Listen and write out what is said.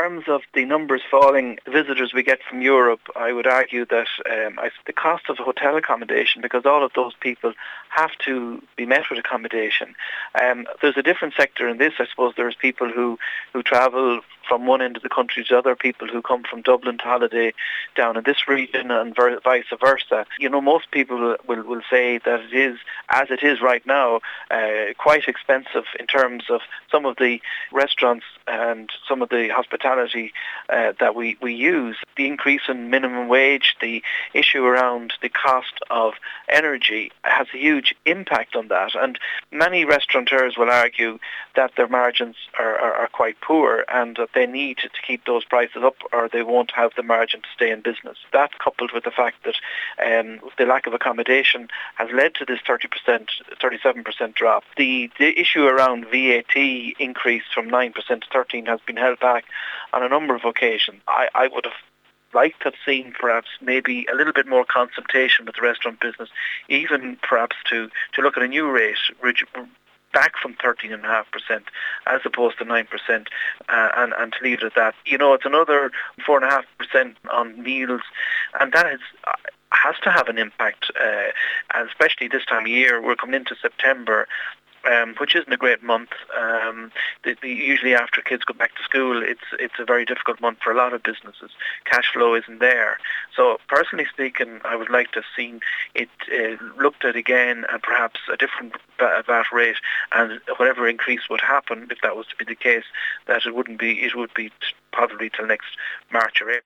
terms of the numbers falling, visitors we get from Europe, I would argue that um, the cost of hotel accommodation, because all of those people have to be met with accommodation. Um, there's a different sector in this. I suppose there's people who, who travel from one end of the country to other people who come from Dublin to holiday down in this region and vice versa. You know, most people will, will say that it is, as it is right now, uh, quite expensive in terms of some of the restaurants and some of the hospitality uh, that we, we use. The increase in minimum wage, the issue around the cost of energy has a huge impact on that. And many restaurateurs will argue that their margins are, are, are quite poor and that they need to keep those prices up or they won't have the margin to stay in business. That coupled with the fact that um, the lack of accommodation has led to this 30%, 37% drop. The, the issue around VAT increase from 9% to 13 has been held back on a number of occasions. I, I would have liked to have seen perhaps maybe a little bit more consultation with the restaurant business, even perhaps to, to look at a new rate, back from 13.5% as opposed to 9% uh, and, and to leave it at that. You know, it's another 4.5% on meals and that is uh, has to have an impact, uh, and especially this time of year. We're coming into September, um, which isn't a great month. Um, the, the, usually after kids go back to school, it's it's a very difficult month for a lot of businesses. Cash flow isn't there. So personally speaking, I would like to have seen it uh, looked at again and perhaps a different VAT rate and whatever increase would happen, if that was to be the case, that it wouldn't be, it would be probably till next March or April.